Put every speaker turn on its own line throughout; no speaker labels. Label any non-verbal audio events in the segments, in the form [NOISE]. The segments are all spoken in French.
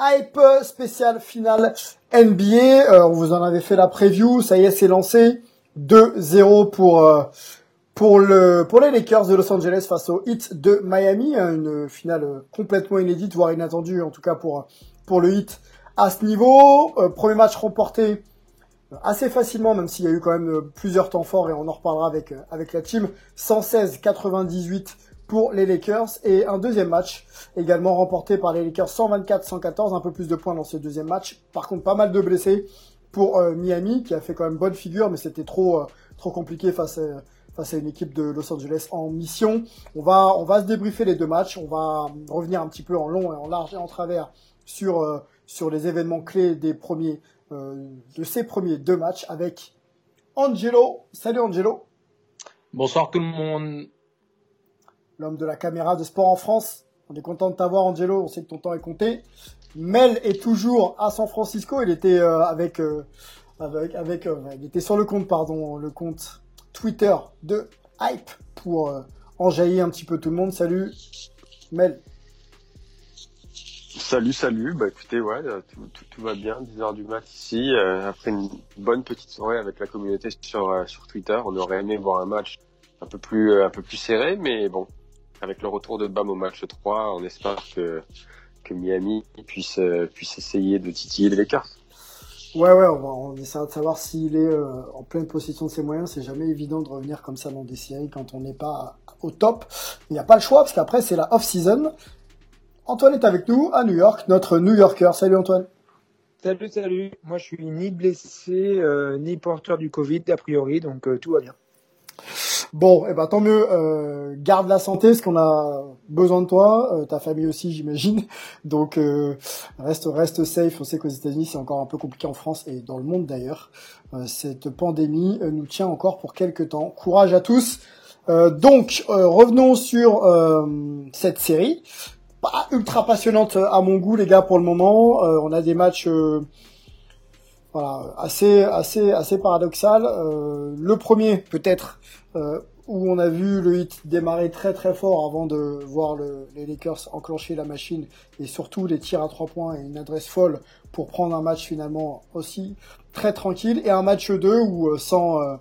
Hype spécial finale NBA. Euh, on vous en avait fait la preview. Ça y est, c'est lancé. 2-0 pour euh, pour le pour les Lakers de Los Angeles face aux Heat de Miami. Une finale complètement inédite, voire inattendue, en tout cas pour pour le Heat à ce niveau. Euh, premier match remporté assez facilement, même s'il y a eu quand même plusieurs temps forts et on en reparlera avec avec la team. 116-98 pour les Lakers et un deuxième match également remporté par les Lakers 124-114, un peu plus de points dans ce deuxième match. Par contre, pas mal de blessés pour euh, Miami qui a fait quand même bonne figure, mais c'était trop euh, trop compliqué face à, face à une équipe de Los Angeles en mission. On va on va se débriefer les deux matchs, on va revenir un petit peu en long et en large et en travers sur euh, sur les événements clés des premiers de ces premiers deux matchs avec Angelo. Salut Angelo.
Bonsoir tout le monde
l'homme de la caméra de sport en France. On est content de t'avoir, Angelo. On sait que ton temps est compté. Mel est toujours à San Francisco. Il était euh, avec, euh, avec, avec, euh, il était sur le compte, pardon, le compte Twitter de Hype pour enjailler un petit peu tout le monde. Salut, Mel.
Salut, salut. Bah écoutez, ouais, tout, tout, va bien. 10 heures du mat ici. après une bonne petite soirée avec la communauté sur sur Twitter, on aurait aimé voir un match un peu plus un peu plus serré, mais bon, avec le retour de Bam au match 3, on espère que, que Miami puisse, puisse essayer de titiller les Lakers.
Ouais, ouais, on, va, on essaiera de savoir s'il est euh, en pleine possession de ses moyens. C'est jamais évident de revenir comme ça dans des séries quand on n'est pas au top. Il n'y a pas le choix parce qu'après c'est la off-season. Antoine est avec nous à New York, notre New Yorker. Salut Antoine.
Salut, salut. Moi je suis ni blessé, euh, ni porteur du Covid a priori, donc euh, tout va bien.
Bon, eh ben tant mieux. Euh, garde la santé, parce qu'on a besoin de toi, euh, ta famille aussi, j'imagine. [LAUGHS] Donc euh, reste reste safe. On sait qu'aux États-Unis c'est encore un peu compliqué en France et dans le monde d'ailleurs. Euh, cette pandémie nous tient encore pour quelques temps. Courage à tous. donc revenons sur cette série. Pas ultra passionnante à mon goût les gars pour le moment. on a des matchs voilà, assez assez assez paradoxal. Euh, le premier peut-être euh, où on a vu le hit démarrer très très fort avant de voir le, les Lakers enclencher la machine et surtout les tirs à trois points et une adresse folle pour prendre un match finalement aussi très tranquille et un match 2 où euh, sans euh,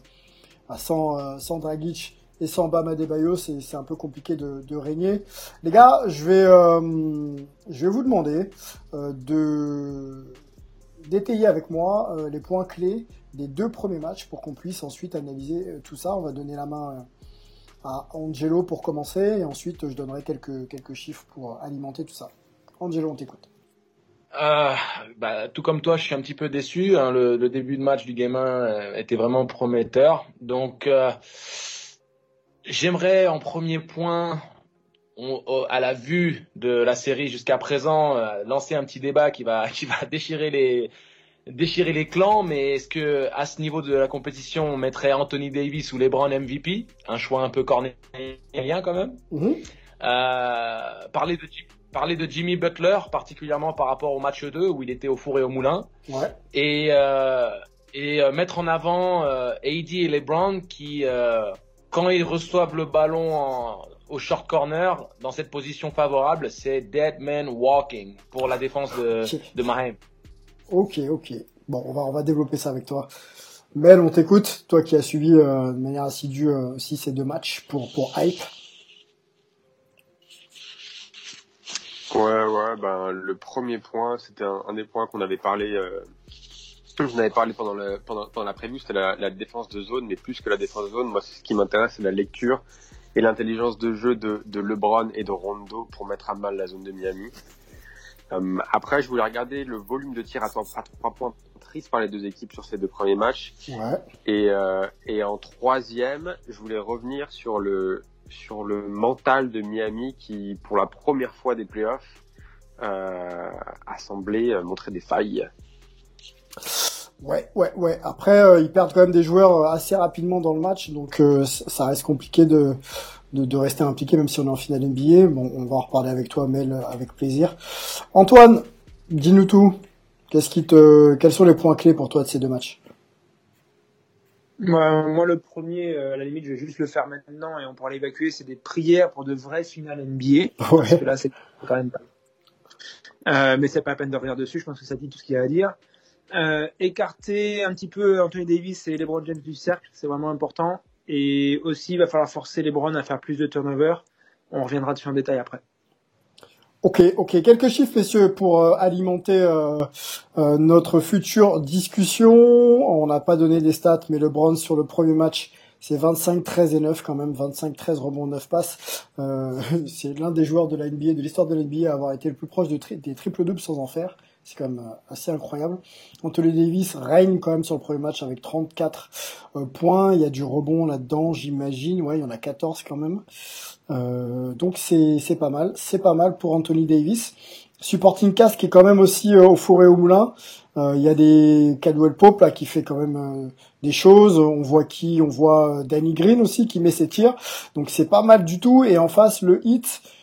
sans sans Dragic et sans Bama Debayo, c'est c'est un peu compliqué de, de régner. Les gars, je vais je vais vous demander de d'étayer avec moi euh, les points clés des deux premiers matchs pour qu'on puisse ensuite analyser euh, tout ça. On va donner la main euh, à Angelo pour commencer et ensuite je donnerai quelques, quelques chiffres pour alimenter tout ça. Angelo, on t'écoute.
Bah, tout comme toi, je suis un petit peu déçu. Hein. Le, début de match du Game 1 était vraiment prometteur. Donc, j'aimerais en premier point, on, à la vue de la série jusqu'à présent, euh, lancer un petit débat qui va, [LAUGHS] qui va déchirer les, déchirer les clans, mais est-ce que à ce niveau de la compétition, on mettrait Anthony Davis ou LeBron MVP Un choix un peu cornélien quand même.
Mm-hmm.
Euh, parler de parler de Jimmy Butler, particulièrement par rapport au match 2 où il était au four et au moulin.
Ouais.
Et euh, et euh, mettre en avant euh, AD et LeBron qui euh, quand ils reçoivent le ballon en, au short corner dans cette position favorable, c'est dead man walking pour la défense de de Mahem.
Ok, ok. Bon, on va, on va développer ça avec toi. Mel, on t'écoute, toi qui as suivi euh, de manière assidue euh, aussi ces deux matchs pour, pour Hype.
Ouais, ouais, ben, le premier point, c'était un, un, des points qu'on avait parlé euh, [CLEARS THROAT] en avez parlé pendant, le, pendant, pendant la preview, c'était la, la, défense de zone, mais plus que la défense de zone, moi, ce qui m'intéresse, c'est la lecture et l'intelligence de jeu de, de, LeBron et de Rondo pour mettre à mal la zone de Miami. Euh, après, je voulais regarder le volume de tir à trois, points triste par les deux équipes sur ces deux premiers matchs.
Ouais.
Et, euh, et en troisième, je voulais revenir sur le, sur le mental de Miami qui, pour la première fois des playoffs, euh, a semblé euh, montrer des failles.
Ouais, ouais, ouais. Après, euh, ils perdent quand même des joueurs euh, assez rapidement dans le match, donc euh, ça reste compliqué de, de, de, rester impliqué, même si on est en finale NBA. Bon, on va en reparler avec toi, Mel, avec plaisir. Antoine, dis-nous tout. Qu'est-ce qui te, quels sont les points clés pour toi de ces deux matchs?
Moi, moi, le premier, à la limite, je vais juste le faire maintenant et on pourra l'évacuer. C'est des prières pour de vraies finales NBA.
Ouais.
Parce que là, c'est quand même pas. Euh, mais c'est pas la peine de revenir dessus. Je pense que ça dit tout ce qu'il y a à dire. Euh, écarter un petit peu Anthony Davis et LeBron James du cercle, c'est vraiment important. Et aussi, il va falloir forcer LeBron à faire plus de turnover. On reviendra dessus en détail après.
Ok, ok. Quelques chiffres, messieurs, pour euh, alimenter euh, notre future discussion. On n'a pas donné des stats, mais LeBron sur le premier match, c'est 25, 13 et 9 quand même. 25, 13 rebonds, 9 passes. [LAUGHS] c'est l'un des joueurs de la NBA, de l'histoire de la NBA, à avoir été le plus proche des triple-doubles sans en faire. C'est quand même euh, assez incroyable. Anthony Davis règne quand même sur le premier match avec 34 euh, points. Il y a du rebond là-dedans, j'imagine. Ouais, il y en a 14 quand même. Euh, donc c'est pas mal. C'est pas mal pour Anthony Davis. Supporting cast qui est quand même aussi au four et au moulin. Il y a des Cadwell Pope là qui fait quand même des choses. On voit qui On voit Danny Green aussi qui met ses tirs. Donc c'est pas mal du tout. Et en face le hit euh,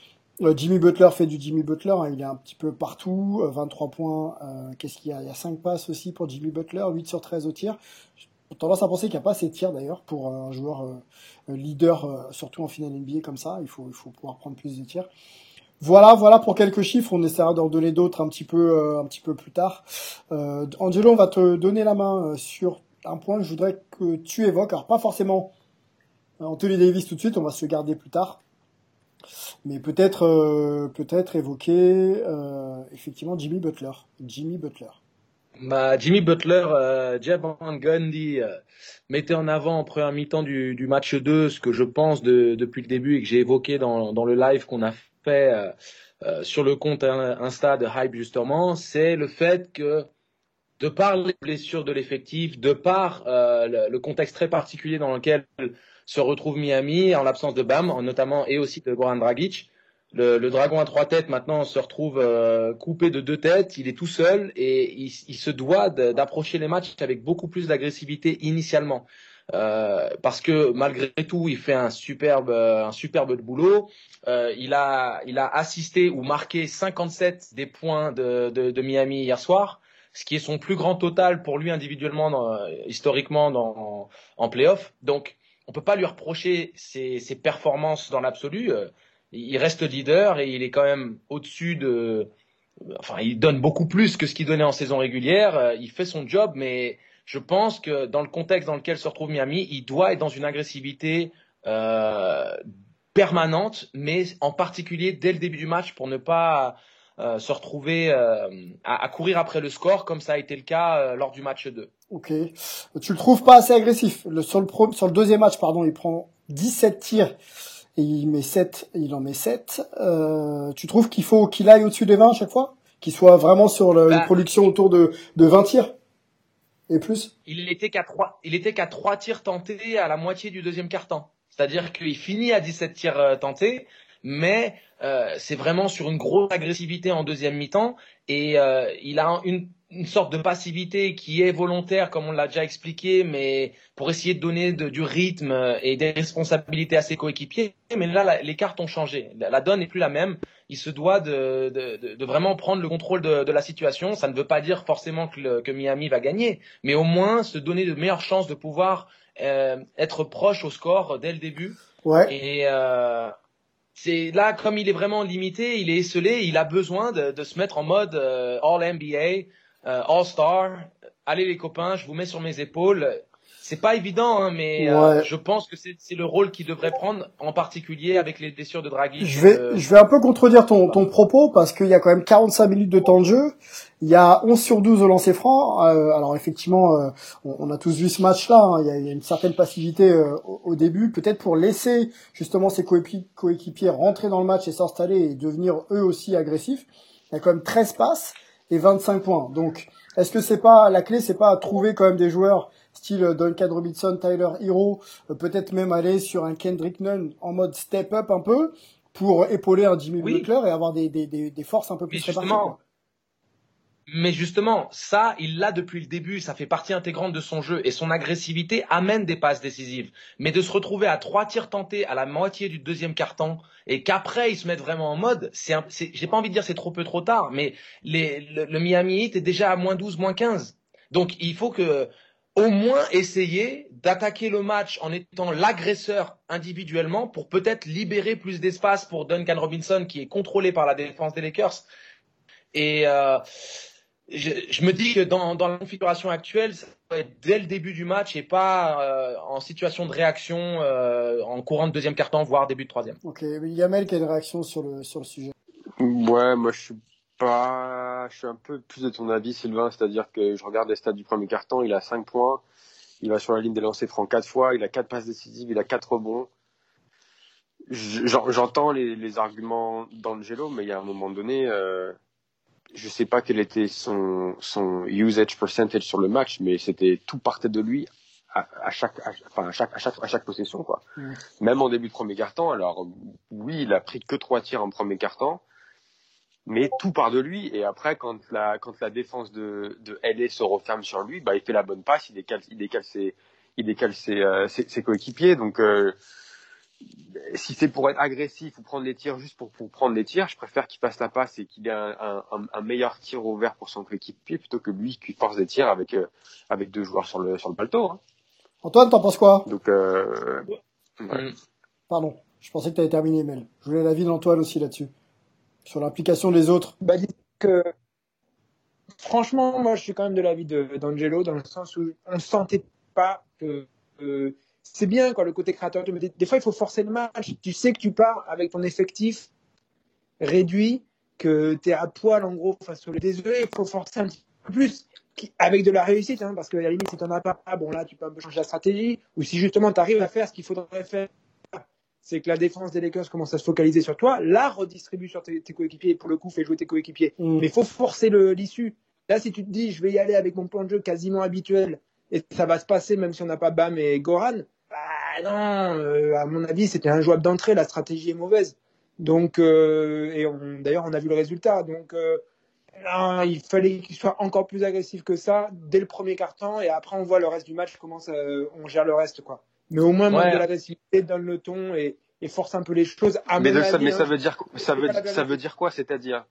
Jimmy Butler fait du Jimmy Butler, hein, il est un petit peu partout, 23 euh, points, euh, qu'est-ce qu'il y a? Il y a 5 passes aussi pour Jimmy Butler, 8 sur 13 au tir. J'ai tendance à penser qu'il n'y a pas assez de tirs d'ailleurs pour un joueur leader, surtout en finale NBA comme ça, il faut, il faut pouvoir prendre plus de tirs. Voilà, voilà pour quelques chiffres. On essaiera d'en donner d'autres un petit peu, un petit peu plus tard. Euh, Angelo, on va te donner la main sur un point que je voudrais que tu évoques. Alors pas forcément Anthony Davis tout de suite, on va se garder plus tard mais peut-être euh, peut-être évoquer euh, effectivement Jimmy Butler. Jimmy Butler.
Bah, Jimmy Butler, euh, Gundy euh, mettait en avant en première mi-temps du, du, match 2 ce que je pense de, depuis le début et que j'ai évoqué dans, dans le live qu'on a fait sur le compte Insta de Hype justement, c'est le fait que de par les blessures de l'effectif, de par le, contexte très particulier dans lequel se retrouve Miami en l'absence de Bam, notamment et aussi de Goran Dragic. Le, le, dragon à trois têtes maintenant se retrouve euh, coupé de deux têtes, il est tout seul et il, il se doit d'approcher les matchs avec beaucoup plus d'agressivité initialement. Euh, parce que malgré tout, il fait un superbe, un superbe boulot. Euh, il a, il a assisté ou marqué 57 des points de, de, de, Miami hier soir, ce qui est son plus grand total pour lui individuellement, dans, historiquement dans, en playoff. Donc on peut pas lui reprocher ses, performances dans l'absolu. Euh, il reste leader et il est quand même au-dessus de. Enfin, il donne beaucoup plus que ce qu'il donnait en saison régulière. Euh, il fait son job, mais je pense que dans le contexte dans lequel se retrouve Miami, il doit être dans une agressivité euh, permanente, mais en particulier dès le début du match pour ne pas euh, se retrouver euh, à, à, courir après le score comme ça a été le cas euh, lors du match 2.
Ok. Tu le trouves pas assez agressif. Le, sur, le pro, sur le deuxième match, pardon, il prend 17 tirs et il met 7, il en met 7. tu trouves qu'il faut qu'il aille au-dessus des 20 à chaque fois? Qu'il soit vraiment sur le, une bah, production autour de, de 20 tirs? Et plus?
Il était qu'à 3, il était qu'à 3 tirs tentés à la moitié du deuxième quart-temps. C'est-à-dire qu'il finit à 17 tirs tentés, mais euh, c'est vraiment sur une grosse agressivité en deuxième mi-temps. Et euh, il a une, une, sorte de passivité qui est volontaire comme on l'a déjà expliqué mais pour essayer de donner de, du rythme et des responsabilités à ses coéquipiers. Mais là la, les cartes ont changé. La, la donne n'est plus la même. Il se doit de, de, de vraiment prendre le contrôle de, la situation. Ça ne veut pas dire forcément que, le, que, Miami va gagner mais au moins se donner de meilleures chances de pouvoir euh, être proche au score dès le début.
Ouais.
et euh, c'est là comme il est vraiment limité, il est esselé, il a besoin de, se mettre en mode euh, All NBA, euh, All Star. Allez les copains, je vous mets sur mes épaules. C'est pas évident, hein, mais euh, je pense que c'est le rôle qu'il devrait prendre, en particulier avec les blessures de Draghi.
Je vais, je vais un peu contredire ton, ton propos parce qu'il y a quand même 45 minutes de temps de jeu. Il y a 11 sur 12 au lancer franc. Euh, alors effectivement, euh, on, a tous vu ce match-là. Hein. Il, il, y a une certaine passivité au, au, début, peut-être pour laisser justement ses coéquipiers rentrer dans le match et s'installer et devenir eux aussi agressifs. Il y a quand même 13 passes et 25 points. Donc, est-ce que c'est pas la clé, c'est pas à trouver quand même des joueurs style Duncan Robinson, Tyler Hero, euh, peut-être même aller sur un Kendrick Nunn en mode step up un peu pour épauler un Jimmy Butler et avoir des, des, des, des, forces un peu plus
réparties. Mais justement, ça, il l'a depuis le début, ça fait partie intégrante de son jeu et son agressivité amène des passes décisives. Mais de se retrouver à trois tirs tentés à la moitié du deuxième quart-temps et qu'après ils se mettent vraiment en mode, c'est, j'ai pas envie de dire c'est trop peu trop tard, mais les, le, le Miami Heat est déjà à moins 12, moins 15. Donc il faut que au moins essayer d'attaquer le match en étant l'agresseur individuellement pour peut-être libérer plus d'espace pour Duncan Robinson qui est contrôlé par la défense des Lakers. Et euh, je, je, me dis que dans, dans, la configuration actuelle, ça doit être dès le début du match et pas euh, en situation de réaction euh, en courant de deuxième carton, voire début de troisième.
Ok, Yamel qui a une réaction sur le, sur le sujet?
Ouais, moi je suis pas, je suis un peu plus de ton avis, Sylvain, c'est-à-dire que je regarde les stats du premier carton, il a 5 points, il va sur la ligne des lancers francs 4 fois, il a 4 passes décisives, il a 4 rebonds. J'entends les, les, arguments d'Angelo, mais il y a un moment donné, euh, je sais pas quel était son, son usage percentage sur le match, mais c'était tout partait de lui à, à chaque, à, enfin à chaque, à chaque, à chaque possession quoi. Même en début de premier carton. Alors oui, il a pris que trois tirs en premier carton, mais tout part de lui. Et après, quand la, quand la défense de, de LA se referme sur lui, bah il fait la bonne passe, il décale, il décale ses, il décale ses, euh, ses, ses coéquipiers. Donc euh, si c'est pour être agressif ou prendre les tirs juste pour, pour prendre les tirs, je préfère qu'il fasse la passe et qu'il ait un, un, un, meilleur tir ouvert pour son coéquipier plutôt que lui qui force des tirs avec, euh, avec deux joueurs sur le, sur le balto. Hein.
Antoine, t'en penses quoi?
Donc, euh,
ouais. Pardon, je pensais que tu avais terminé, Mel. Je voulais l'avis d'Antoine aussi là-dessus, sur l'implication des autres.
Bah, que franchement, moi, je suis quand même de l'avis d'Angelo dans le sens où on ne sentait pas que euh, c'est bien quoi le côté créateur. Mais des, fois, il faut forcer le match. Tu sais que tu pars avec ton effectif réduit, que tu es à poil en gros face au désolé, il faut forcer un petit peu plus. Avec de la réussite, hein, parce que à la limite, si tu n'en as pas, bon là, tu peux un peu changer la stratégie, ou si justement tu arrives à faire ce qu'il faudrait faire, c'est que la défense des Lakers commence à se focaliser sur toi, là, redistribue sur tes, coéquipiers, et pour le coup, fais jouer tes coéquipiers. Mm. Mais il faut forcer l'issue. Là, si tu te dis, je vais y aller avec mon plan de jeu quasiment habituel, et ça va se passer même si on n'a pas Bam et Goran, bah non, euh, à mon avis, c'était un jouable d'entrée, la stratégie est mauvaise. Donc, euh, et d'ailleurs, on a vu le résultat. Donc, euh, non, il fallait qu'il soit encore plus agressif que ça dès le premier quart-temps, et après, on voit le reste du match, comment ça, on gère le reste, quoi. Mais au moins, ouais. de l'agressivité, donne le ton et, et, force un peu les choses. À
mais, ça, mais ça veut dire, ça veut, ça veut dire quoi C'est-à-dire,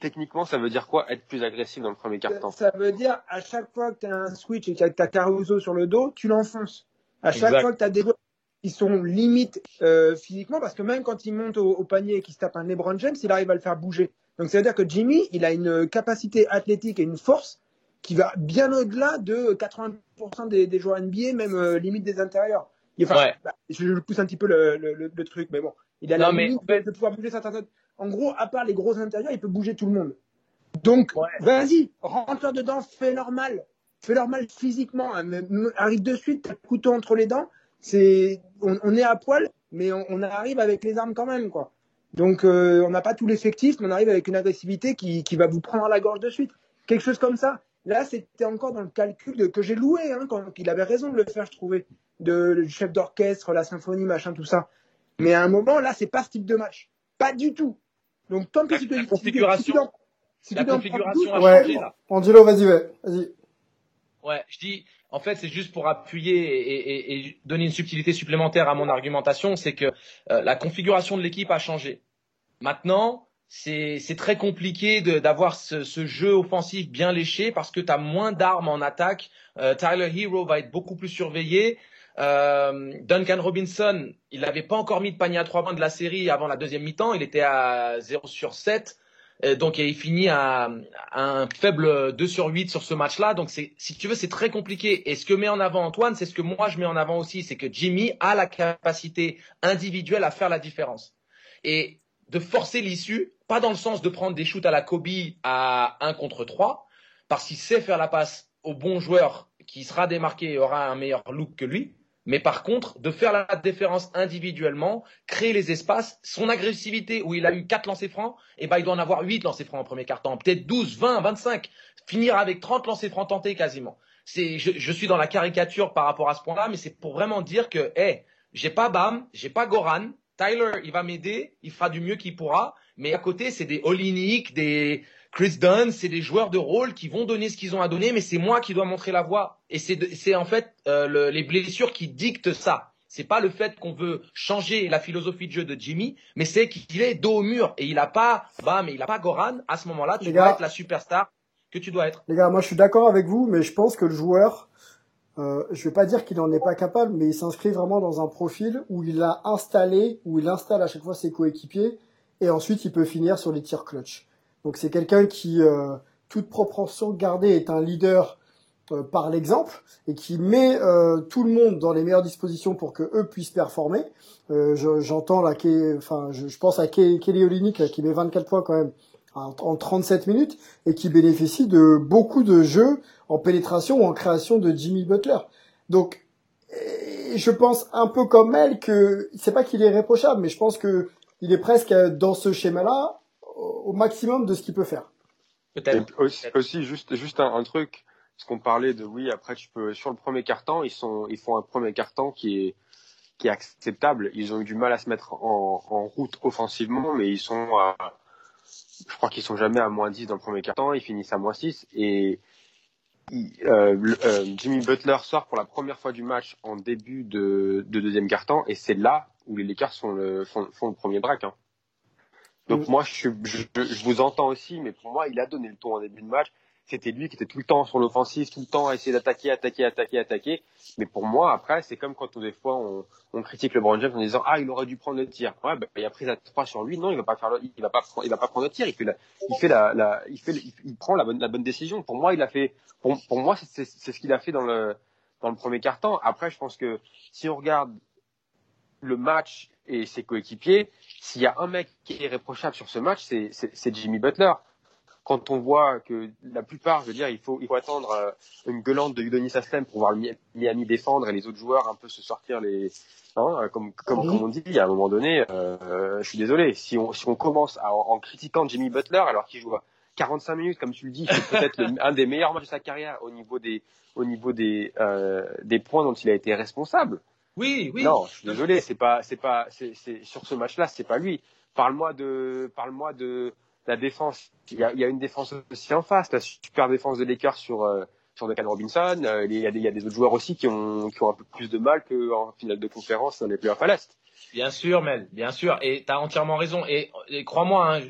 techniquement, ça veut dire quoi être plus agressif dans le premier quart-temps
Ça veut dire à chaque fois que tu as un switch et que tu as Caruso sur le dos, tu l'enfonces. À chaque fois que tu as des joueurs qui sont limites euh, physiquement, parce que même quand il monte au, panier et qu'il se tape un LeBron James, il arrive à le faire bouger. Donc ça veut dire que Jimmy, il a une capacité athlétique et une force qui va bien au-delà de 80% des, des, joueurs NBA, même euh, limite des intérieurs. Enfin, ouais. bah, je, pousse un petit peu le, le, le, truc, mais bon, il a la limite de pouvoir bouger certains en gros, à part les gros intérieurs, il peut bouger tout le monde. Donc, vas-y, rentre dedans, fais leur mal. Fais leur mal physiquement. Hein, arrive de suite, t'as le couteau entre les dents. C'est, on, est à poil, mais on, arrive avec les armes quand même, quoi. Donc, euh, on n'a pas tout l'effectif, mais on arrive avec une agressivité qui, va vous prendre à la gorge de suite. Quelque chose comme ça. Là, c'était encore dans le calcul que j'ai loué, hein, quand il avait raison de le faire, je trouvais, de le chef d'orchestre, la symphonie, machin, tout ça. Mais à un moment, là, c'est pas ce type de match. Pas du tout. Donc, tant que
tu la configuration, si la configuration a
changé, là. Angelo, vas-y, vas-y.
Ouais, je dis, en fait, c'est juste pour appuyer et, et, et, donner une subtilité supplémentaire à mon argumentation, c'est que euh, la configuration de l'équipe a changé. Maintenant, c'est très compliqué d'avoir ce, jeu offensif bien léché parce que tu as moins d'armes en attaque. Euh, Tyler Hero va être beaucoup plus surveillé. Euh, Duncan Robinson, il n'avait pas encore mis de panier à trois points de la série avant la deuxième mi-temps. Il était à 0 sur 7. donc il finit à, un faible 2 sur 8 sur ce match-là. Donc si tu veux, c'est très compliqué. Et ce que met en avant Antoine, c'est ce que moi je mets en avant aussi, c'est que Jimmy a la capacité individuelle à faire la différence. Et de forcer l'issue, pas dans le sens de prendre des shoots à la Kobe à 1 contre 3, parce qu'il sait faire la passe au bon joueur qui sera démarqué et aura un meilleur look que lui, mais par contre, de faire la différence individuellement, créer les espaces, son agressivité où il a eu 4 lancers francs, et eh ben il doit en avoir 8 lancers francs en premier quart-temps, peut-être 12, 20, 25, finir avec 30 lancers francs tentés quasiment. C'est, je, suis dans la caricature par rapport à ce point-là, mais c'est pour vraiment dire que, hé, j'ai pas Bam, j'ai pas Goran, Tyler, il va m'aider, il fera du mieux qu'il pourra, mais à côté, c'est des Olinik, des Chris Dunn, c'est des joueurs de rôle qui vont donner ce qu'ils ont à donner, mais c'est moi qui dois montrer la voie. Et c'est en fait euh, les blessures qui dictent ça. C'est pas le fait qu'on veut changer la philosophie de jeu de Jimmy, mais c'est qu'il est dos au mur et il a pas, bah, mais il a pas Goran. À ce moment-là, tu dois être la superstar que tu dois être.
Les gars, moi je suis d'accord avec vous, mais je pense que le joueur, euh, je vais pas dire qu'il n'en est pas capable, mais il s'inscrit vraiment dans un profil où il a installé, où il installe à chaque fois ses coéquipiers, et ensuite il peut finir sur les tirs clutch. Donc c'est quelqu'un qui, euh, toute proportion gardée, est un leader euh, par l'exemple et qui met euh, tout le monde dans les meilleures dispositions pour que eux puissent performer. Euh, J'entends là, enfin, je, je, pense à Kelly Olynyk qui met 24 points quand même en, en 37 minutes et qui bénéficie de beaucoup de jeux en pénétration ou en création de Jimmy Butler. Donc je pense un peu comme elle que c'est pas qu'il est réprochable, mais je pense que il est presque dans ce schéma-là au maximum de ce qu'il peut faire.
Peut-être. Aussi, juste, juste un, truc, parce qu'on parlait de oui, après tu peux sur le premier carton, ils sont, ils font un premier carton qui est qui est acceptable. Ils ont eu du mal à se mettre en, en route offensivement, mais ils sont à, je crois qu'ils sont jamais à moins 10 dans le premier carton, ils finissent à moins 6 et euh, euh, Jimmy Butler sort pour la première fois du match en début de, de deuxième carton et c'est là où les Lakers font le, font, font le premier break. Hein. Donc mm. moi, je, je, je, vous entends aussi, mais pour moi, il a donné le ton en début de match. C'était lui qui était tout le temps sur l'offensive, tout le temps à essayer d'attaquer, attaquer, attaquer, attaquer. Mais pour moi, après, c'est comme quand des fois on, on critique le James en disant ah il aurait dû prendre le tir. Ouais, bah, il a pris la 3 sur lui. Non, il va pas faire, le, il va pas, il va pas prendre le tir. Il fait, la, il fait la, la il fait, il, prend la bonne, la bonne décision. Pour moi, il a fait. Pour, pour moi, c'est ce qu'il a fait dans le dans le premier quart temps. Après, je pense que si on regarde le match et ses coéquipiers, s'il y a un mec qui est irréprochable sur ce match, c'est Jimmy Butler. Quand on voit que la plupart, je veux dire, il faut, il faut attendre euh, une gueulante de Udonis Aslem pour voir Miami défendre et les autres joueurs un peu se sortir les, hein, comme, comme, comme on dit, à un moment donné, euh, je suis désolé, si on, si on commence à, en, critiquant Jimmy Butler alors qu'il joue 45 minutes, comme tu le dis, c'est peut-être un des meilleurs matchs de sa carrière au niveau des, au niveau des, euh, des points dont il a été responsable.
Oui, oui.
Non, je suis désolé, c'est pas, c'est pas, c'est, sur ce match-là, c'est pas lui. Parle-moi de, parle-moi de la défense. Il y a, il y a une défense aussi en face, la super défense de Lakers sur euh, sur Duncan Robinson. Euh, il, y a des, il y a des autres joueurs aussi qui ont qui ont un peu plus de mal qu'en finale de conférence dans les playoffs à l'est.
Bien sûr, Mel, bien sûr, et tu as entièrement raison. Et, crois-moi, hein,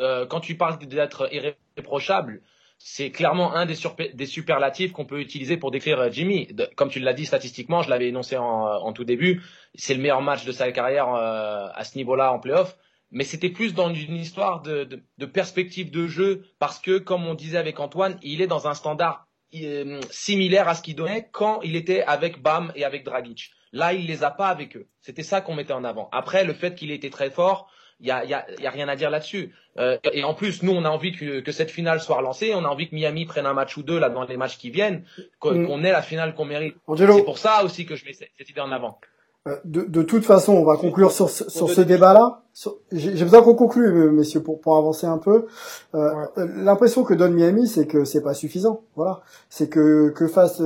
euh, quand tu parles d'être irréprochable, c'est clairement un des, superlatifs qu'on peut utiliser pour décrire euh, Jimmy. comme tu l'as dit statistiquement, je l'avais énoncé en, tout début, c'est le meilleur match de sa carrière euh, à ce niveau-là en playoff. Mais c'était plus dans une histoire de, de, de, perspective de jeu parce que, comme on disait avec Antoine, il est dans un standard euh, similaire à ce qu'il donnait quand il était avec Bam et avec Dragic. Là, il les a pas avec eux. C'était ça qu'on mettait en avant. Après, le fait qu'il était très fort, il y a, y, a, y a, rien à dire là-dessus. Euh, et en plus, nous, on a envie que, que, cette finale soit relancée. On a envie que Miami prenne un match ou deux là dans les matchs qui viennent, qu'on mm. ait la finale qu'on mérite. C'est pour ça aussi que je mets cette idée en avant.
Euh, de, de, toute façon, on va conclure sur, sur ce débat-là. J'ai besoin qu'on conclue, euh, messieurs, pour, pour avancer un peu. Euh, L'impression que donne Miami, c'est que c'est pas suffisant. Voilà, c'est que que face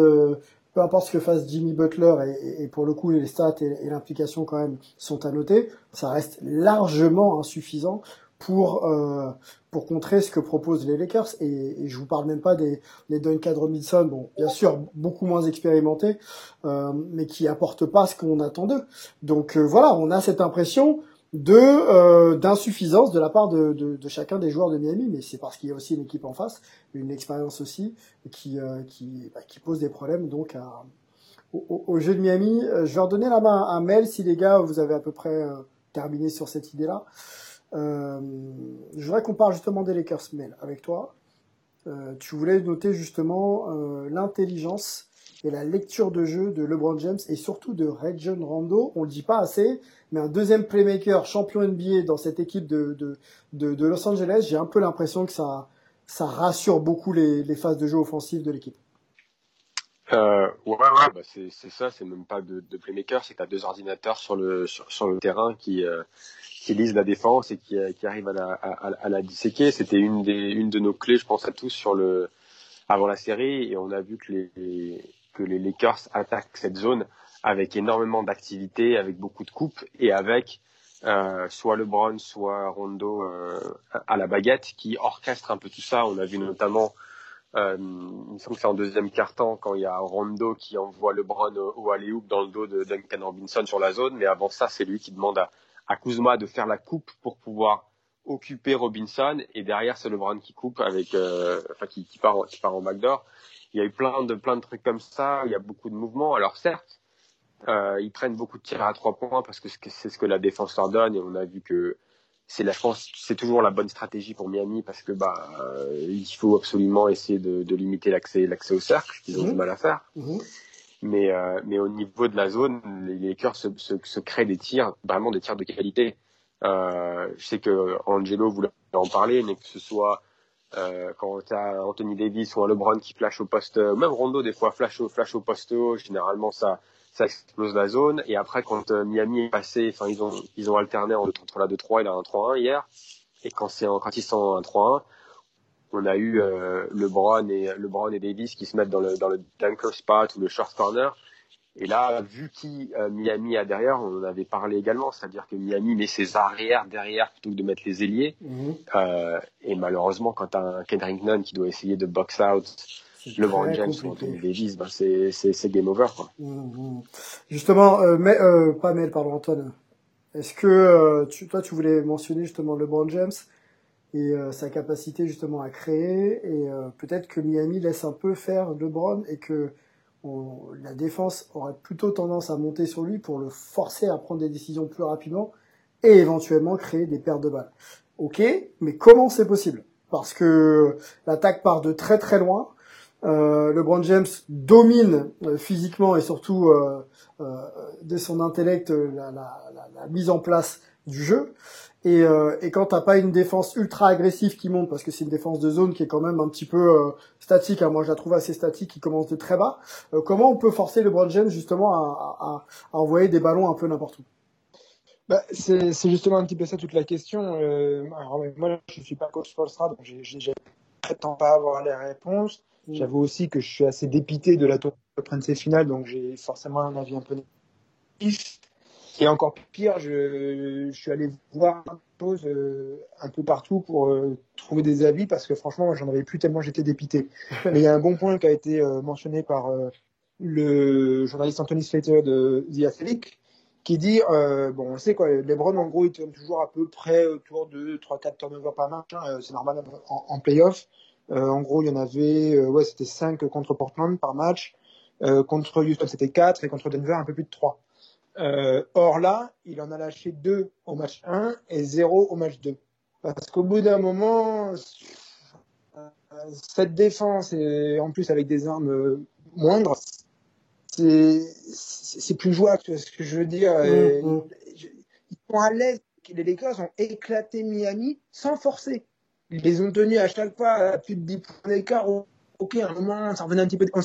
peu importe ce que fasse Jimmy Butler, et, et pour le coup les stats et, l'implication quand même sont à noter, ça reste largement insuffisant pour euh, pour contrer ce que proposent les Lakers. Et, et je vous parle même pas des, des Duncan Robinson, bon bien sûr beaucoup moins expérimentés, euh, mais qui apportent pas ce qu'on attend d'eux. Donc euh, voilà, on a cette impression de euh, d'insuffisance de la part de, de, de, chacun des joueurs de Miami, mais c'est parce qu'il y a aussi une équipe en face, une expérience aussi qui euh, qui, bah, qui pose des problèmes donc à, au, au, jeu de Miami. Euh, je vais redonner la main à Mel si les gars vous avez à peu près terminé sur cette idée-là. Euh, je voudrais qu'on parle justement des Lakers, Mel, avec toi. Euh, tu voulais noter justement euh, l'intelligence et la lecture de jeu de LeBron James et surtout de Rajon Rondo. On le dit pas assez, mais un deuxième playmaker champion NBA dans cette équipe de, de, de, Los Angeles, j'ai un peu l'impression que ça, ça rassure beaucoup les, les phases de jeu offensives de l'équipe.
Euh, ouais, ouais, bah c'est, c'est ça, c'est même pas de, de playmaker, c'est que t'as deux ordinateurs sur le, sur, le terrain qui, euh, qui lisent la défense et qui, qui arrivent à la, à la disséquer. C'était une des, une de nos clés, je pense à tous sur le, avant la série, et on a vu que les, que les Lakers attaquent cette zone avec énormément d'activité, avec beaucoup de coupes et avec euh, soit LeBron, soit Rondo euh, à la baguette qui orchestre un peu tout ça. On a vu notamment euh, il me semble que c'est en deuxième quart-temps quand il y a Rondo qui envoie LeBron au, alley dans le dos de Duncan Robinson sur la zone. Mais avant ça, c'est lui qui demande à, à Kuzma de faire la coupe pour pouvoir occuper Robinson. Et derrière, c'est LeBron qui coupe avec, euh, enfin qui, qui, part, qui part en backdoor. Il y a eu plein de plein de trucs comme ça. Il y a beaucoup de mouvements. Alors certes, euh, ils prennent beaucoup de tirs à trois points parce que c'est ce que la défense leur donne. Et on a vu que c'est la France, c'est toujours la bonne stratégie pour Miami parce que bah euh, il faut absolument essayer de, de limiter l'accès l'accès au cercle, qu'ils ont mmh. du mal à faire. Mmh. Mais euh, mais au niveau de la zone, les Lakers se, se, se, créent des tirs, vraiment des tirs de qualité. Euh, je sais que Angelo voulait en parler, mais que ce soit euh, quand tu as Anthony Davis ou un LeBron qui flash au poste, même Rondo des fois flash au flash au poste généralement ça ça explose la zone. Et après, quand euh, Miami est passé, enfin, ils ont, ils ont alterné entre la 2-3 et la 1-3-1 hier. Et quand c'est quand ils sont en 1-3-1, on a eu euh, LeBron et LeBron et Davis qui se mettent dans le dans le dunker spot ou le short corner. Et là, vu qui euh, Miami a derrière, on en avait parlé également, c'est-à-dire que Miami met ses arrières derrière plutôt que de mettre les ailiers. Mm-hmm. euh, et malheureusement, quand tu as un Kendrick Nunn qui doit essayer de box out LeBron James ou Anthony Davis, ben c'est, game over. Quoi. Mmh,
mmh. Justement, euh, mais, euh, pas Mel, pardon Antoine. Est-ce que tu, toi tu voulais mentionner justement LeBron James et sa capacité justement à créer et peut-être que Miami laisse un peu faire LeBron et que la défense aurait plutôt tendance à monter sur lui pour le forcer à prendre des décisions plus rapidement et éventuellement créer des pertes de balles. Ok, mais comment c'est possible? Parce que l'attaque part de très très loin. Euh, LeBron James domine euh, physiquement et surtout euh, euh de son intellect la, mise en place du jeu. Et, et quand t'as pas une défense ultra agressive qui monte, parce que c'est une défense de zone qui est quand même un petit peu statique, hein, moi je la trouve assez statique, qui commence de très bas, comment on peut forcer LeBron James justement à, à, à envoyer des ballons un peu n'importe où?
Bah, c'est justement un petit peu ça toute la question. alors, moi, je suis pas coach Spolstra, donc j'ai prétends pas avoir les réponses. Mm. J'avoue aussi que je suis assez dépité de la tour de finale, donc j'ai forcément un avis un peu négatif. Et encore pire, je, je suis allé voir chose euh, un peu partout pour euh, trouver des avis parce que franchement, j'en avais plus tellement j'étais dépité. [LAUGHS] Mais il y a un bon point qui a été euh, mentionné par le journaliste Anthony Slater de The Athletic qui dit bon on sait quoi LeBron en gros il tourne toujours à peu près autour de 3-4 turnovers par match hein, c'est normal en, en playoff euh, en gros, il y en avait, euh, ouais, c'était 5 contre Portland par match. Contre Houston, c'était 4 et contre Denver, un peu plus de 3. Or là, il en a lâché 2 au match 1 et 0 au match 2. Parce qu'au bout d'un moment, cette défense, et en plus avec des armes moindres, c'est plus jouable, tu vois ce que je veux dire. Mm, mm. Ils sont à l'aise. Les Lakers ont éclaté Miami sans forcer ils les ont tenus à chaque fois à plus de 10 points d'écart. Ok, à un moment, ça revenait un petit peu. On,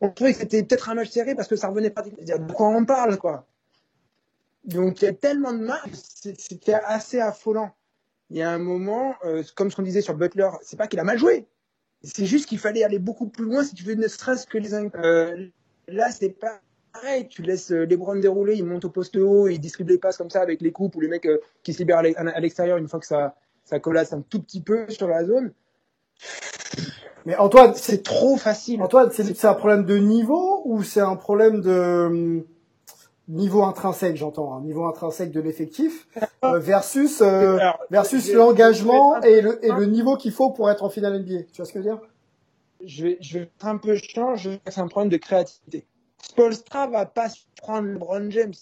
on, trouvait que c'était peut-être un match serré parce que ça revenait pas. De quoi on parle, quoi? Donc il y a tellement de matchs, c'était assez affolant. Il y a un moment, euh, comme ce qu'on disait sur Butler, c'est pas qu'il a mal joué. C'est juste qu'il fallait aller beaucoup plus loin si tu veux ne serait-ce que les. Euh, là, c'est pas pareil. Tu laisses euh, les Browns dérouler, ils montent au poste haut, ils distribuent les passes comme ça avec les coupes ou les mecs euh, qui se libèrent à l'extérieur une fois que ça, ça collasse un tout petit peu sur la zone.
Mais Antoine,
c'est trop facile.
Antoine, c'est un problème de niveau ou c'est un problème de niveau intrinsèque, j'entends, hein, niveau intrinsèque de l'effectif euh, versus euh, versus l'engagement et le et le niveau qu'il faut pour être en finale NBA. Tu vois ce que je veux dire?
Je vais je vais être un peu chiant, c'est un problème de créativité. Spolstra va pas prendre LeBron James.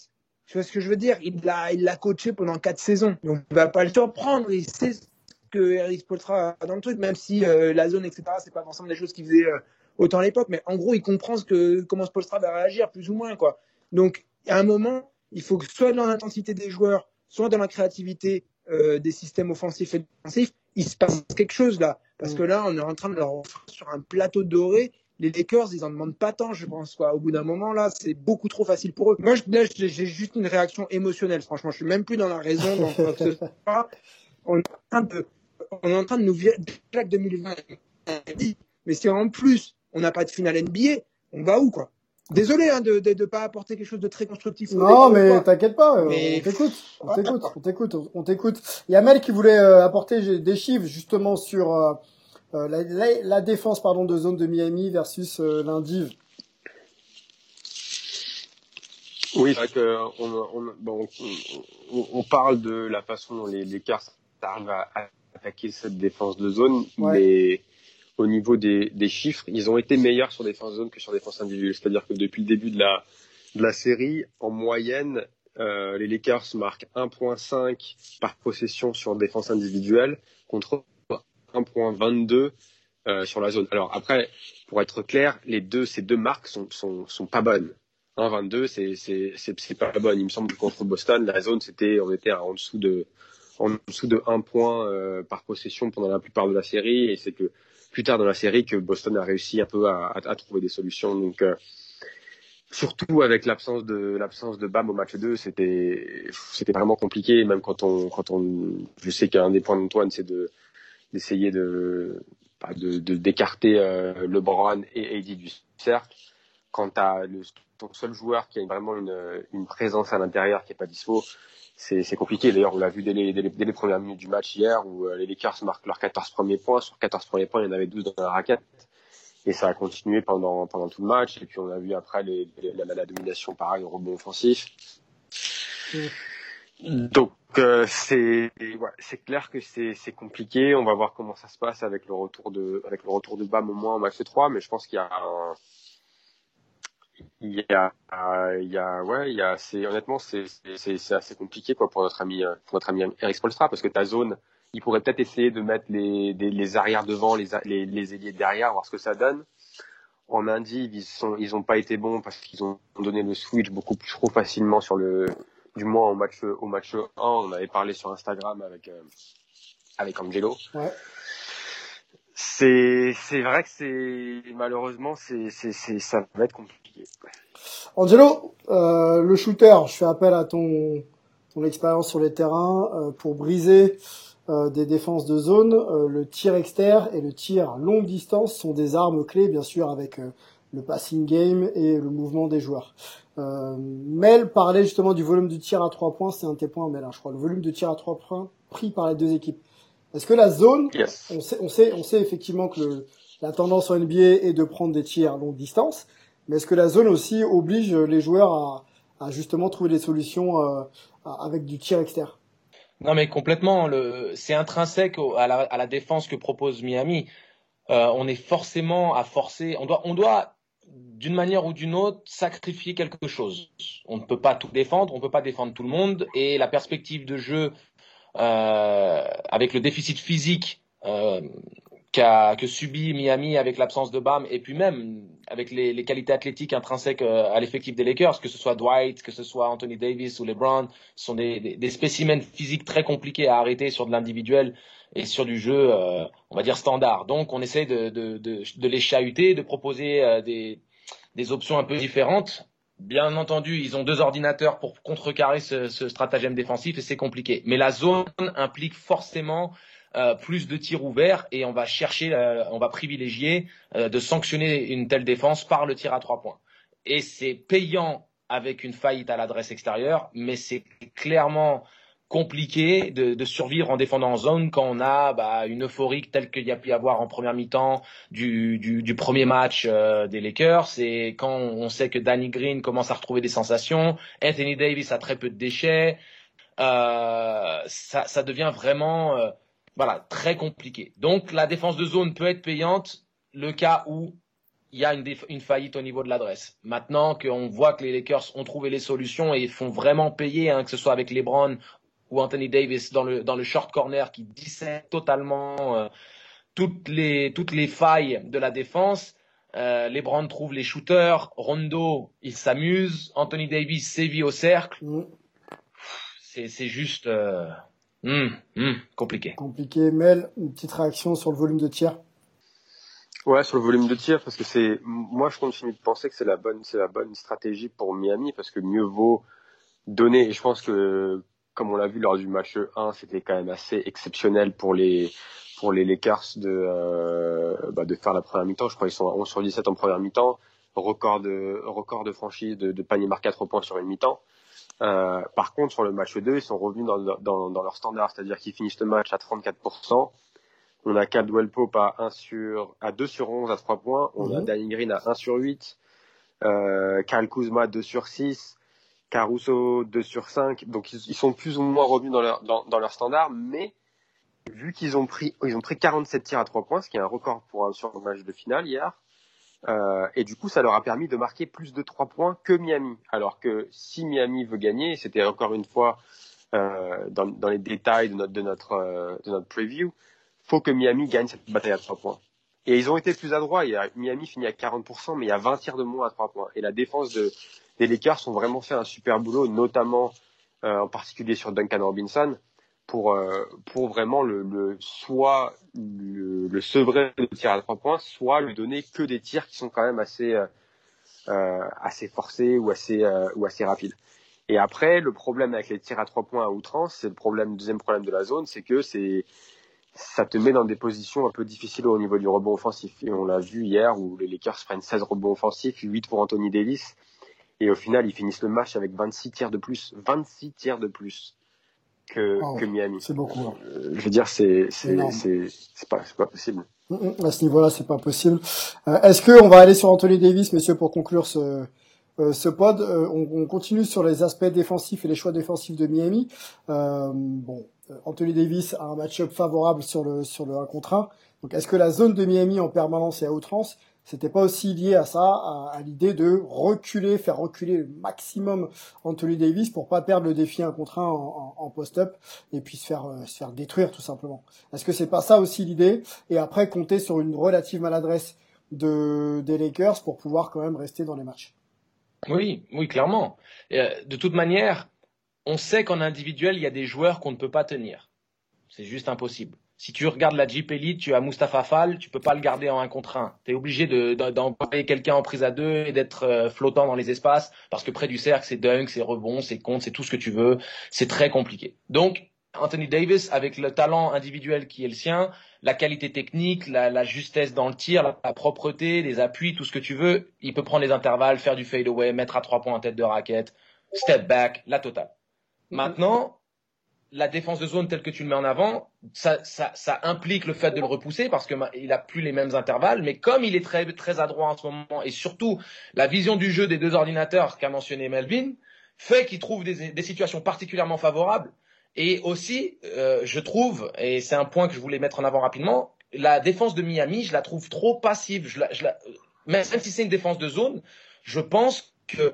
Tu vois ce que je veux dire? Il l'a il l'a coaché pendant quatre saisons. Donc il va pas le surprendre. Il sait ce que Eric Spolstra a dans le truc, même si euh, la zone, etc., c'est pas forcément des choses qu'il faisait autant à l'époque. Mais en gros, il comprend ce que, comment Spolstra va réagir, plus ou moins. quoi. Donc à un moment, il faut que soit dans l'intensité des joueurs, soit dans la créativité euh, des systèmes offensifs et défensifs, il se passe quelque chose là. Parce que là, on est en train de leur offrir sur un plateau doré. Les Lakers, ils en demandent pas tant, je pense. Quoi. Au bout d'un moment, là, c'est beaucoup trop facile pour eux. Moi, là, j'ai juste une réaction émotionnelle. Franchement, je suis même plus dans la raison. On est en train de, on est en train de nous virer. Plaque 2020. Mais si en plus, on n'a pas de finale NBA, on va où, quoi? Désolé hein, de ne pas apporter quelque chose de très constructif.
Non, mais t'inquiète pas, mais... on t'écoute, on t'écoute, on t'écoute, on t'écoute. Il y a Mel qui voulait euh, apporter des chiffres justement sur euh, euh, la, la, la, défense pardon de zone de Miami versus euh, l'indiv.
Oui, c'est vrai que on, on, bon, on, on, parle de la façon dont les, les Cars arrivent à, à attaquer cette défense de zone, ouais. mais au niveau des, des, chiffres, ils ont été meilleurs sur défense zone que sur défense individuelle. C'est-à-dire que depuis le début de la, de la série, en moyenne, euh, les Lakers marquent 1.5 par possession sur défense individuelle contre 1.22 euh, sur la zone. Alors après, pour être clair, les deux, ces deux marques sont, sont, sont pas bonnes. 1.22, c'est, c'est, c'est, pas bonne. Il me semble que contre Boston, la zone, c'était, on était en dessous de, en dessous de 1 point euh, par possession pendant la plupart de la série, et c'est que plus tard dans la série que Boston a réussi un peu à, à, à trouver des solutions. Donc euh, surtout avec l'absence de l'absence de Bam au match 2, c'était c'était vraiment compliqué. Même quand on quand on, je sais qu'un des points d'Antoine c'est de d'essayer de de d'écarter euh, LeBron et AD du cercle. Quand t'as le ton seul joueur qui a vraiment une, une présence à l'intérieur qui est pas dispo, c'est compliqué. D'ailleurs, on l'a vu dès les, premières minutes du match hier où euh, les Lakers marquent leurs 14 premiers points. Sur 14 premiers points, il y en avait 12 dans la raquette. Et ça a continué pendant, tout le match. Et puis, on a vu après la, domination, pareil, au rebond offensif. Donc, euh, c'est clair que c'est compliqué. On va voir comment ça se passe avec le retour de avec le retour de Bam au moins en match 3. Mais je pense qu'il y a un, il y a, il y a, ouais, il y a, c'est, honnêtement, c'est, c'est, c'est assez compliqué, quoi, pour notre ami, pour notre ami Eric Spolstra, parce que ta zone, il pourrait peut-être essayer de mettre les, les, les arrières devant, les, les, les ailiers derrière, voir ce que ça donne. En Indie, ils sont, ils ont pas été bons parce qu'ils ont donné le switch beaucoup plus trop facilement sur le, du moins au match, au match 1. On avait parlé sur Instagram avec, euh, avec Angelo.
Ouais
c'est c'est vrai que c'est malheureusement c'est c'est ça va être compliqué.
Angelo, euh, le shooter, je fais appel à ton ton expérience sur les terrains euh, pour briser euh, des défenses de zone. Euh, le tir externe et le tir longue distance sont des armes clés, bien sûr, avec euh, le passing game et le mouvement des joueurs. Mel parlait justement du volume du tir à trois points, c'est un de tes points, Mel, hein, je crois. Le volume de tir à trois points pris par les deux équipes. Est-ce que la zone,
yes.
on, sait, on, sait, on sait effectivement que le, la tendance en NBA est de prendre des tirs à longue distance, mais est-ce que la zone aussi oblige les joueurs à, justement trouver des solutions euh, avec du tir externe?
Non, mais complètement. C'est intrinsèque à la, défense que propose Miami. Euh, on est forcément à forcer. On doit, on doit d'une manière ou d'une autre, sacrifier quelque chose. On ne peut pas tout défendre, on ne peut pas défendre tout le monde, et la perspective de jeu euh, avec le déficit physique qu'a que subit Miami avec l'absence de Bam et puis même avec les, les qualités athlétiques intrinsèques euh, à l'effectif des Lakers, que ce soit Dwight, que ce soit Anthony Davis ou LeBron, sont des, des, des spécimens physiques très compliqués à arrêter sur de l'individuel et sur du jeu, euh, on va dire standard. Donc on essaie de, de, de, de les chahuter, de proposer euh, des, des options un peu différentes Bien entendu, ils ont deux ordinateurs pour contrecarrer ce, ce stratagème défensif et c'est compliqué. Mais la zone implique forcément euh, plus de tirs ouverts et on va chercher, euh, on va privilégier euh, de sanctionner une telle défense par le tir à trois points. Et c'est payant avec une faillite à l'adresse extérieure, mais c'est clairement compliqué de, survivre en défendant en zone quand on a bah, une euphorique telle qu'il y a pu y avoir en première mi-temps du, premier match des Lakers et quand on sait que Danny Green commence à retrouver des sensations, Anthony Davis a très peu de déchets, ça, devient vraiment voilà très compliqué. Donc la défense de zone peut être payante le cas où il y a une, une, faillite au niveau de l'adresse. Maintenant qu'on voit que les Lakers ont trouvé les solutions et font vraiment payer, hein, que ce soit avec LeBron ou Anthony Davis dans le, dans le short corner qui dissèque totalement euh, toutes, les, toutes les failles de la défense. Euh, LeBron trouve les shooters, Rondo il s'amuse, Anthony Davis sévit au cercle. Mm. C'est juste euh, mm, mm, compliqué.
Compliqué. Mel, une petite réaction sur le volume de tir?
Ouais, sur le volume de tir, parce que c'est, moi, je continue de penser que c'est la bonne, c'est la bonne stratégie pour Miami, parce que mieux vaut donner. Et je pense que, comme on l'a vu lors du match 1, c'était quand même assez exceptionnel pour les, pour les Lakers de, euh, bah, de faire la première mi-temps. Je crois qu'ils sont à 11 sur 17 en première mi-temps. Record de, record de franchise de, de panier marqué à 3 points sur une mi-temps. Euh, par contre, sur le match 2, ils sont revenus dans, dans, dans leur standard, c'est-à-dire qu'ils finissent le match à 34%. On a Caldwell Pope à 1 sur, à 2 sur 11 à 3 points. On a mhm. Danny Green à 1 sur 8. Euh, Karl Kuzma 2 sur 6. Caruso 2 sur 5. Donc ils, sont plus ou moins revenus dans leur, dans, leur standard, mais vu qu'ils ont pris, ils ont pris 47 tirs à 3 points, ce qui est un record pour un sur match de finale hier. Euh, et du coup, ça leur a permis de marquer plus de 3 points que Miami. Alors que si Miami veut gagner, c'était encore une fois euh, dans, dans, les détails de notre, de notre, euh, de notre preview, faut que Miami gagne cette bataille à 3 points. Et ils ont été plus adroits. Il Miami finit à 40%, mais il y a 20 tirs de moins à 3 points. Et la défense de, des Lakers ont vraiment fait un super boulot, notamment euh, en particulier sur Duncan Robinson, pour, euh, pour vraiment le, le soit le, le sevrer de tir à 3 points, soit lui donner que des tirs qui sont quand même assez, euh, euh assez forcés ou assez, ou assez rapides. Et après, le problème avec les tirs à 3 points à outrance, c'est le le deuxième problème de la zone, c'est que c'est ça te met dans des positions un peu difficiles au niveau du rebond offensif. Et on l'a vu hier où les Lakers prennent 16 rebonds offensifs, 8 pour Anthony Davis. Et au final, ils finissent le match avec 26 tirs de plus. 26 tirs de plus que, oh, que Miami.
C'est beaucoup. Hein.
Euh, je veux dire, c'est, c'est, c'est, c'est pas, c'est pas possible.
Mm, mm, à ce niveau-là, c'est pas possible. Euh, est-ce que on va aller sur Anthony Davis, messieurs, pour conclure ce, euh, ce pod? Euh, on, on, continue sur les aspects défensifs et les choix défensifs de Miami. Euh, bon, euh, Anthony Davis a un match-up favorable sur le sur le 1 contre 1. Donc est-ce que la zone de Miami en permanence et à outrance, c'était pas aussi lié à ça, à, l'idée de reculer, faire reculer le maximum Anthony Davis pour pas perdre le défi 1 contre 1 en, post-up et puis se faire euh, se faire détruire tout simplement. Est-ce que c'est pas ça aussi l'idée? Et après compter sur une relative maladresse de des Lakers pour pouvoir quand même rester dans les matchs.
Oui, oui, clairement. Euh, de toute manière, on sait qu'en individuel, il y a des joueurs qu'on ne peut pas tenir. C'est juste impossible. Si tu regardes la Jeep Elite, tu as Mustafa Fall, tu peux pas le garder en un contre un. Tu es obligé d'envoyer quelqu'un en prise à deux et d'être euh, flottant dans les espaces parce que près du cercle, c'est dunk, c'est rebond, c'est compte, c'est tout ce que tu veux. C'est très compliqué. Donc, Anthony Davis, avec le talent individuel qui est le sien, la qualité technique, la, justesse dans le tir, la, propreté, les appuis, tout ce que tu veux, il peut prendre les intervalles, faire du fade away, mettre à trois points en tête de raquette, step back, la totale. Maintenant, la défense de zone telle que tu le mets en avant, ça, ça, ça implique le fait de le repousser parce que il a plus les mêmes intervalles. Mais comme il est très très adroit en ce moment et surtout la vision du jeu des deux ordinateurs qu'a mentionné Melvin fait qu'il trouve des, des, situations particulièrement favorables. Et aussi, euh, je trouve, et c'est un point que je voulais mettre en avant rapidement, la défense de Miami, je la trouve trop passive. Je la, je la, même si c'est une défense de zone, je pense que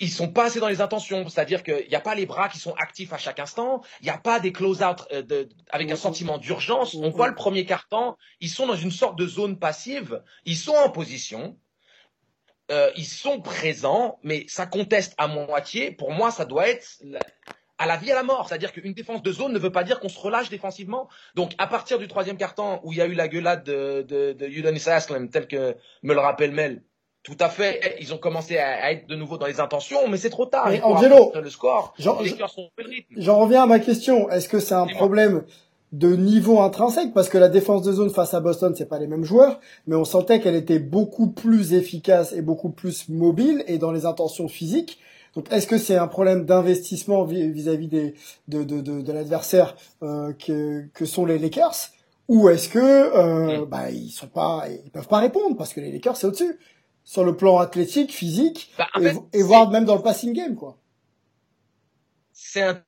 ils sont pas assez dans les intentions, c'est-à-dire qu'il n'y a pas les bras qui sont actifs à chaque instant, il n'y a pas des close-out euh, avec un sentiment d'urgence. On voit le premier carton, ils sont dans une sorte de zone passive, ils sont en position, euh, ils sont présents, mais ça conteste à moitié. Pour moi, ça doit être à la vie à la mort, c'est-à-dire qu'une défense de zone ne veut pas dire qu'on se relâche défensivement. Donc, à partir du troisième carton où il y a eu la gueulade de, de, de tel que me le rappelle Mel, tout à fait. Ils ont commencé à, être de nouveau dans les intentions, mais c'est trop tard.
Mais Angelo,
le score.
J'en reviens à ma question. Est-ce que c'est un problème de niveau intrinsèque? Parce que la défense de zone face à Boston c'est pas les mêmes joueurs mais on sentait qu'elle était beaucoup plus efficace et beaucoup plus mobile et dans les intentions physiques donc est-ce que c'est un problème d'investissement vis-à-vis des de de, de, de l'adversaire euh, que que sont les Lakers? Ou est-ce que euh, mm. bah ils sont pas ils peuvent pas répondre parce que les Lakers c'est au-dessus sur le plan athlétique, physique, bah, et, voir même dans le passing game, quoi.
C'est un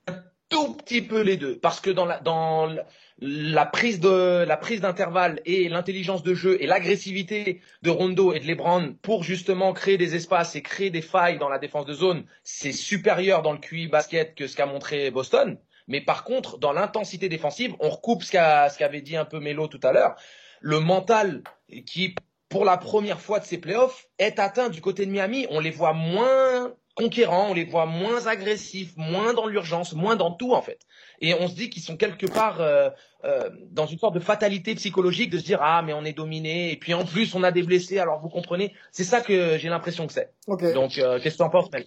tout petit peu les deux, parce que dans la, dans la prise de la prise d'intervalle et l'intelligence de jeu et l'agressivité de Rondo et de LeBron pour justement créer des espaces et créer des failles dans la défense de zone, c'est supérieur dans le QI basket que ce qu'a montré Boston. Mais par contre, dans l'intensité défensive, on recoupe ce qu'avait dit un peu Melo tout à l'heure, le mental qui, pour la première fois de ces playoffs, est atteint du côté de Miami. On les voit moins conquérants, on les voit moins agressifs, moins dans l'urgence, moins dans tout en fait. Et on se dit qu'ils sont quelque part euh, euh, dans une sorte de fatalité psychologique de se dire ah mais on est dominé et puis en plus on a des blessés alors vous comprenez. C'est ça que j'ai l'impression que c'est. Donc euh, qu'est-ce que tu en penses Mel?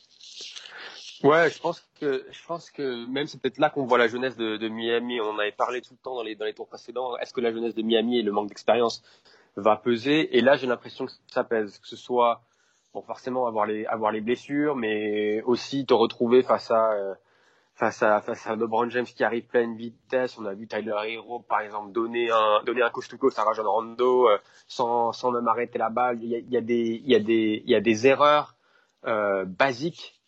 Ouais, je pense que je pense que même c'est peut-être là qu'on voit la jeunesse de, de, Miami. On en avait parlé tout le temps dans les dans les tours précédents. Est-ce que la jeunesse de Miami et le manque d'expérience va peser Et là, j'ai l'impression que ça pèse, que ce soit forcément avoir les avoir les blessures, mais aussi te retrouver face à euh, face à face à LeBron James qui arrive pleine vitesse. On a vu Tyler Hero par exemple donner un donner un coast to coast à Rajon Rondo euh, sans sans même arrêter la balle. Il y a, y a des y y a des erreurs euh, basiques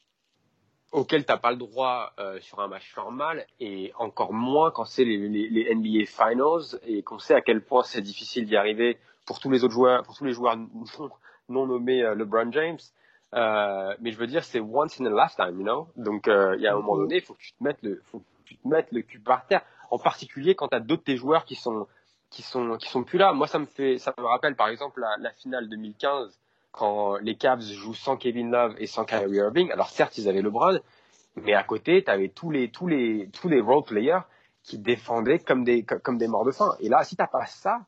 auquel t'as pas le droit euh, sur un match normal et encore moins quand c'est les, les, NBA Finals et qu'on sait à quel point c'est difficile d'y arriver pour tous les autres joueurs, pour tous les joueurs [LAUGHS] non, nommés euh, LeBron James. Euh, mais je veux dire, c'est once in a lifetime, you know? Donc euh, il y a un moment donné, il faut que tu te mettes le, faut que tu te mettes le cul par terre. En particulier quand t'as d'autres tes joueurs qui sont qui sont qui sont plus là. Moi, ça me fait, ça me rappelle par exemple la, finale 2015 quand les Cavs jouent sans Kevin Love et sans Kyrie Irving. Alors certes, ils avaient LeBron, mais à côté, tu avais tous les tous les tous les role players qui défendaient comme des comme des morts de faim. Et là, si t'as pas ça,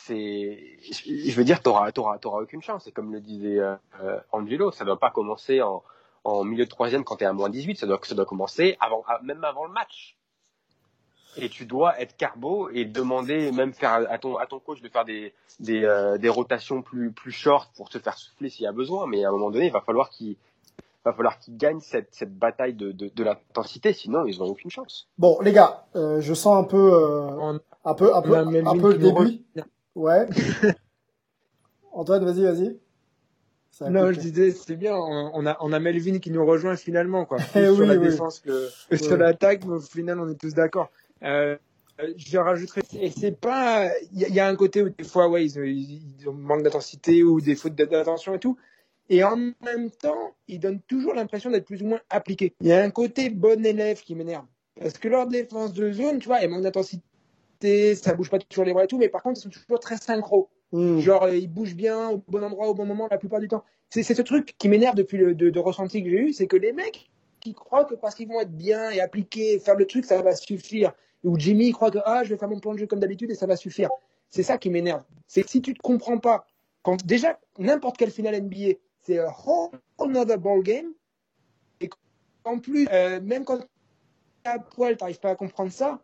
c'est je veux dire, t'auras t'auras t'auras aucune chance. Et comme le disait euh, Angelo, ça doit pas commencer en en milieu de troisième quand tu es à moins 18, ça doit, ça doit commencer avant, même avant le match. Et tu dois être carbo et demander même faire à ton à ton coach de faire des des, euh, des rotations plus plus short pour te faire souffler s'il y a besoin. Mais à un moment donné il va falloir qu'il va falloir qu'ils gagnent cette cette bataille de de, de l'intensité. Sinon ils n'ont aucune chance.
Bon les gars euh, je sens un peu euh, un peu un peu un peu, le début ouais [LAUGHS] Antoine vas-y vas-y
non, je disais, c'est bien, on a, on a Melvin qui nous rejoint finalement, quoi. [LAUGHS] Plus eh sur la défense que, sur l'attaque, mais au final, on est tous d'accord. Euh, je rajouterais, et c'est pas, il y, a un côté où des fois, ouais, ils, ils, manquent d'intensité ou des fautes d'attention et tout. Et en même temps, ils donnent toujours l'impression d'être plus ou moins appliqués. Il y a un côté bon élève qui m'énerve. Parce que leur défense de zone, tu vois, ils manquent d'intensité, ça bouge pas toujours les bras et tout, mais par contre, ils sont toujours très synchro. Hmm. Genre, ils bougent bien au bon endroit, au bon moment, la plupart du temps. C'est ce truc qui m'énerve depuis le de, de ressenti que j'ai eu, c'est que les mecs qui croient que parce qu'ils vont être bien et appliqués, faire le truc, ça va suffire où Jimmy croit que ah, je vais faire mon plan de jeu comme d'habitude et ça va suffire. C'est ça qui m'énerve. C'est que si tu te comprends pas, quand déjà n'importe quelle finale NBA, c'est un whole another ball game. Et en plus, euh, même quand à poil, t'arrives pas à comprendre ça,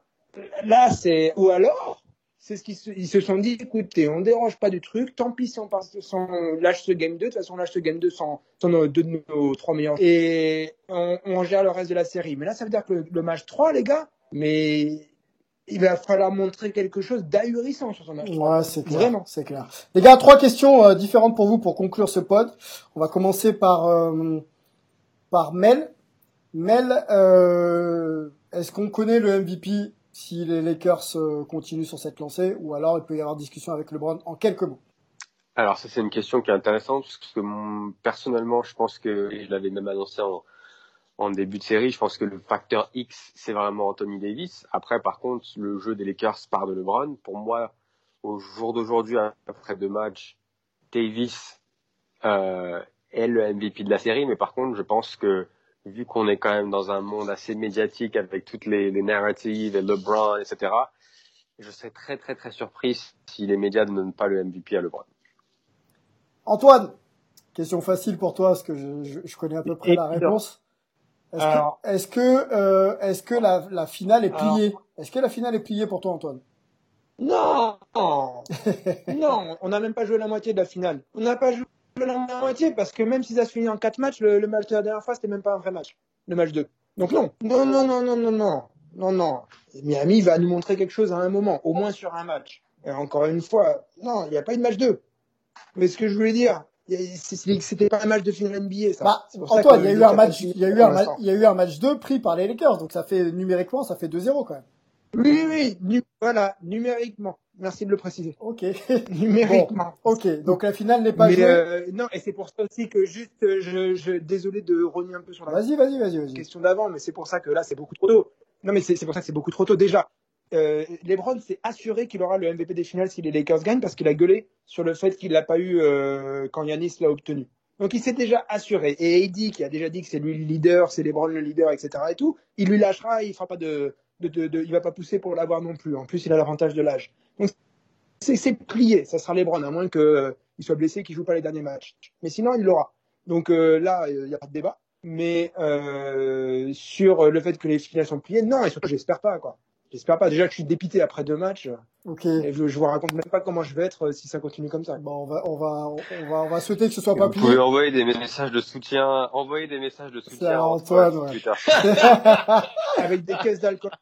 là c'est ou alors c'est ce qu'ils se, ils se sont dit écoutez on dérange pas du truc tant pis si on passe lâche ce game 2 de toute façon on lâche ce game 2 sans, sans nos, deux de nos trois meilleurs et on, on, gère le reste de la série mais là ça veut dire que le, le match 3 les gars mais il va falloir montrer quelque chose d'ahurissant sur son match.
Ouais, c'est clair. Vraiment. C'est clair. Les gars, trois questions euh, différentes pour vous pour conclure ce pod. On va commencer par euh, par Mel. Mel, euh, est-ce qu'on connaît le MVP si les Lakers continuent sur cette lancée ou alors il peut y avoir discussion avec LeBron en quelques mots
Alors ça c'est une question qui est intéressante parce que personnellement je pense que et je l'avais même annoncé en en début de série. Je pense que le facteur X, c'est vraiment Anthony Davis. Après, par contre, le jeu des Lakers part de LeBron. Pour moi, au jour d'aujourd'hui, après deux matchs, Davis euh, est le MVP de la série. Mais par contre, je pense que vu qu'on est quand même dans un monde assez médiatique avec toutes les, les narratives et LeBron, etc., je serais très très très surpris si les médias ne donnent pas le MVP à LeBron.
Antoine, question facile pour toi parce que je, je connais à peu près la réponse. Est-ce que, euh, est-ce que la, la finale est pliée Est-ce que la finale est pliée pour toi, Antoine?
Non, non, on n'a même pas joué la moitié de la finale. On n'a pas joué la moitié parce que même si ça se finit en quatre matchs, le, match de la dernière fois c'était même pas un vrai match, le match 2. Donc non, non, non, non, non, non, non, non, non. Miami va nous montrer quelque chose à un moment, au moins sur un match. Et encore une fois, non, il n'y a pas eu de match 2. Mais ce que je voulais dire, c'était pas un match de finale NBA. Ça.
Bah, Antoine, il y a eu un match, il y a eu un, il y a eu un match 2 pris par les Lakers, donc ça fait numériquement, ça fait 2-0 quand même.
Oui, oui, voilà, numériquement. Merci de le préciser.
Ok. [LAUGHS]
numériquement.
ok, donc la finale n'est pas jouée.
Euh, non, et c'est pour ça aussi que juste, je, je désolé de renier un peu sur la
vas-y, vas-y, vas-y, vas-y.
question d'avant, mais c'est pour ça que là, c'est beaucoup trop tôt. Non, mais c'est pour ça que c'est beaucoup trop tôt. Déjà, euh, LeBron s'est assuré qu'il aura le MVP des finales si les Lakers gagnent parce qu'il a gueulé sur le fait qu'il l'a pas eu euh, quand Yanis l'a obtenu. Donc il s'est déjà assuré. Et Eddie qui a déjà dit que c'est lui le leader, c'est LeBron le leader, etc. et tout, il lui lâchera, il fera pas de, de, de, il va pas pousser pour l'avoir non plus. En plus, il a l'avantage de l'âge. Donc c'est plié, ça sera LeBron à moins qu'il euh, soit blessé, qu'il joue pas les derniers matchs. Mais sinon, il l'aura. Donc euh, là, il n'y a pas de débat. Mais euh, sur le fait que les finales sont pliées, non, et surtout, j'espère pas quoi. J'espère pas. Déjà que je suis dépité après deux matchs.
Ok.
Et je, je vous raconte même pas comment je vais être si ça continue comme ça.
Bon, on va, on va, on va, on va souhaiter que ce soit pas plié.
Vous pouvez envoyer des messages de soutien, envoyer des messages de soutien
à Antoine, ouais. [LAUGHS]
avec des caisses d'alcool.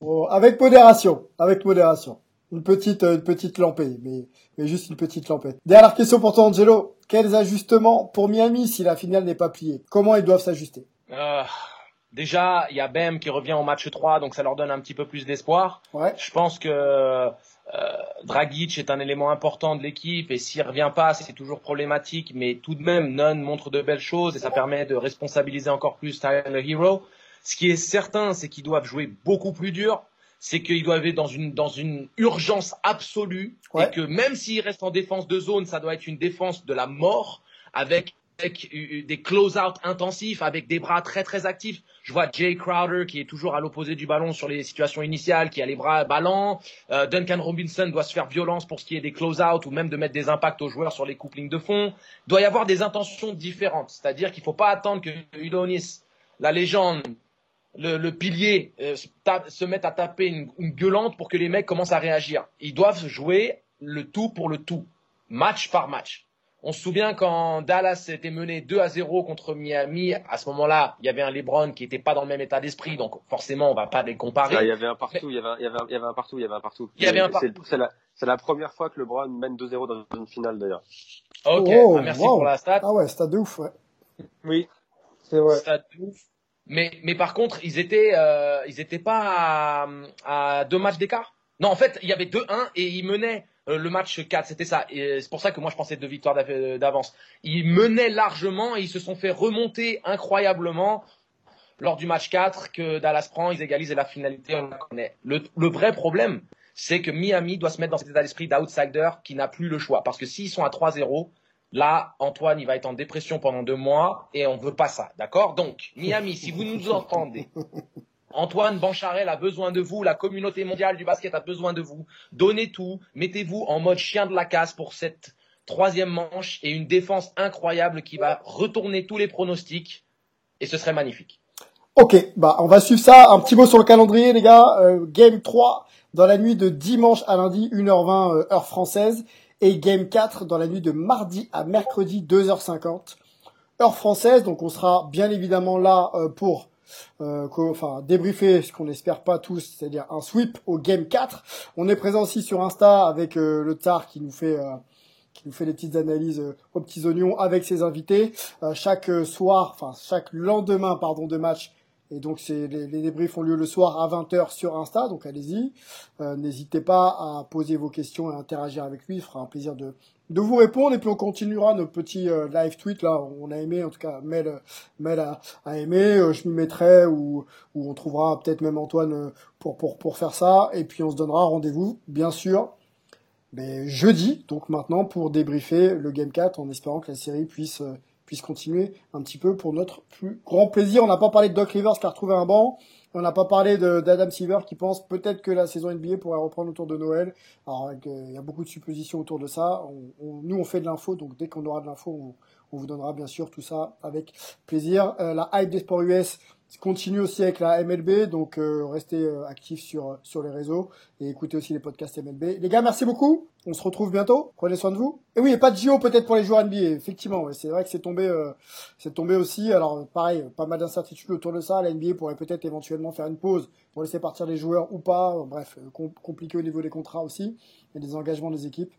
Bon, avec modération, avec modération. Une petite, une petite lampée, mais, mais juste une petite lampette. Dernière question pour toi, Angelo. Quels ajustements pour Miami si la finale n'est pas pliée? Comment ils doivent s'ajuster?
Euh, Déjà, il y a Bem qui revient au match 3, donc ça leur donne un petit peu plus d'espoir.
Ouais.
Je pense que euh, Dragic est un élément important de l'équipe et s'il revient pas, c'est toujours problématique. Mais tout de même, Nunn montre de belles choses et ça permet de responsabiliser encore plus Tyler Hero. Ce qui est certain, c'est qu'ils doivent jouer beaucoup plus dur. C'est qu'ils doivent être dans une, dans une urgence absolue
Ouais.
et que même s'ils restent en défense de zone, ça doit être une défense de la mort avec avec des close-out intensifs, avec des bras très très actifs. Je vois Jay Crowder qui est toujours à l'opposé du ballon sur les situations initiales, qui a les bras ballants. Euh, Duncan Robinson doit se faire violence pour ce qui est des close-out ou même de mettre des impacts aux joueurs sur les couplings de fond. Il doit y avoir des intentions différentes. C'est-à-dire qu'il ne faut pas attendre que Udonis, la légende, le, le pilier, euh, se mette à taper une, une gueulante pour que les mecs commencent à réagir. Ils doivent jouer le tout pour le tout, match par match. On se souvient quand Dallas était mené 2 à 0 contre Miami, à ce moment-là, il y avait un LeBron qui n'était pas dans le même état d'esprit, donc forcément, on va pas les comparer.
Il y avait un partout, il y avait un, il y avait un, il y avait un partout, il y avait un partout.
Il y avait un partout.
C'est la, première fois que LeBron mène 2-0 dans une finale d'ailleurs.
Ok,
Oh,
ah, merci
wow.
pour la stat.
Ah ouais, stade de ouf, ouais.
Oui, c'est vrai.
Stat de ouf. Mais, par contre, ils étaient, euh, ils étaient pas à, deux matchs d'écart. Non, en fait, il y avait 2-1 et ils menaient euh, le match 4, c'était ça. C'est pour ça que moi je pensais deux victoires d'av- d'avance. Ils menaient largement et ils se sont fait remonter incroyablement lors du match 4 que Dallas prend, ils égalisent et la finalité on la connaît. Le, le vrai problème, c'est que Miami doit se mettre dans cet état d'esprit d'outsider qui n'a plus le choix. Parce que s'ils sont à 3-0, là, Antoine, il va être en dépression pendant deux mois et on veut pas ça. D'accord? Donc, Miami, si vous nous entendez, Antoine Bancharel a besoin de vous, la communauté mondiale du basket a besoin de vous. Donnez tout, mettez-vous en mode chien de la casse pour cette troisième manche et une défense incroyable qui va retourner tous les pronostics et ce serait magnifique.
Ok, bah on va suivre ça. Un petit mot sur le calendrier, les gars. Euh, game 3 dans la nuit de dimanche à lundi, 1h20 euh, heure française. Et game 4 dans la nuit de mardi à mercredi, 2h50 heure française. Donc on sera bien évidemment là euh, pour euh, enfin débriefer ce qu'on n'espère pas tous, c'est-à-dire un sweep au game 4. On est présent aussi sur Insta avec euh, le TAR qui nous fait euh, qui nous fait des petites analyses euh, aux petits oignons avec ses invités. Euh, chaque soir, enfin chaque lendemain pardon de match, et donc c'est les, les débriefs ont lieu le soir à 20h sur Insta, donc allez-y. Euh, N'hésitez pas à poser vos questions et à interagir avec lui, il fera un plaisir de, de vous répondre. Et puis on continuera nos petits euh, live tweets là, on a aimé en tout cas Mel, euh, Mel a, a aimé, euh, je m'y mettrai ou, on trouvera peut-être même Antoine euh, pour, pour, pour faire ça. Et puis on se donnera rendez-vous, bien sûr, mais jeudi, donc maintenant pour débriefer le Game 4 en espérant que la série puisse puisse continuer un petit peu pour notre plus grand plaisir. On n'a pas parlé de Doc Rivers qui a retrouvé un banc. On n'a pas parlé d'Adam Silver qui pense peut-être que la saison NBA pourrait reprendre autour de Noël. Alors euh, il y a beaucoup de suppositions autour de ça. Nous on fait de l'info, donc dès qu'on aura de l'info, on, vous donnera bien sûr tout ça avec plaisir. Euh, la hype des sports US continue aussi avec la MLB, donc euh, restez actifs sur les réseaux et écoutez aussi les podcasts MLB. Les gars, merci beaucoup
On se retrouve bientôt. Prenez soin de vous. Et oui, et pas de JO peut-être pour les joueurs NBA. Effectivement, c'est vrai que c'est tombé, euh, c'est tombé aussi. Alors pareil, pas mal d'incertitudes autour de ça. La NBA pourrait peut-être éventuellement faire une pause pour laisser partir les joueurs ou pas. Bref, compliqué au niveau des contrats aussi et des engagements des équipes.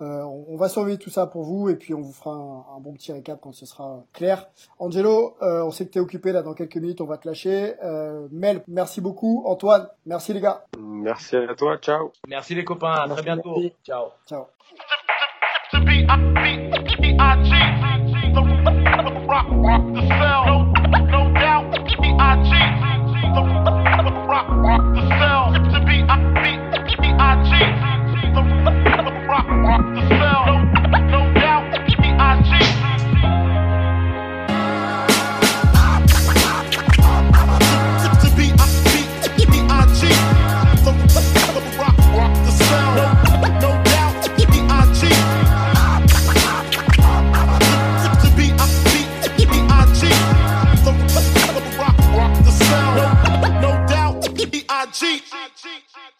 Euh, on, va surveiller tout ça pour vous et puis on vous fera un, bon petit récap quand ce sera clair. Angelo, euh, on sait que tu es occupé là dans quelques minutes, on va te lâcher. Euh, Mel, merci beaucoup. Antoine, merci les gars.
Merci à toi, ciao.
Merci les copains, à très bientôt. Ciao.
Ciao. I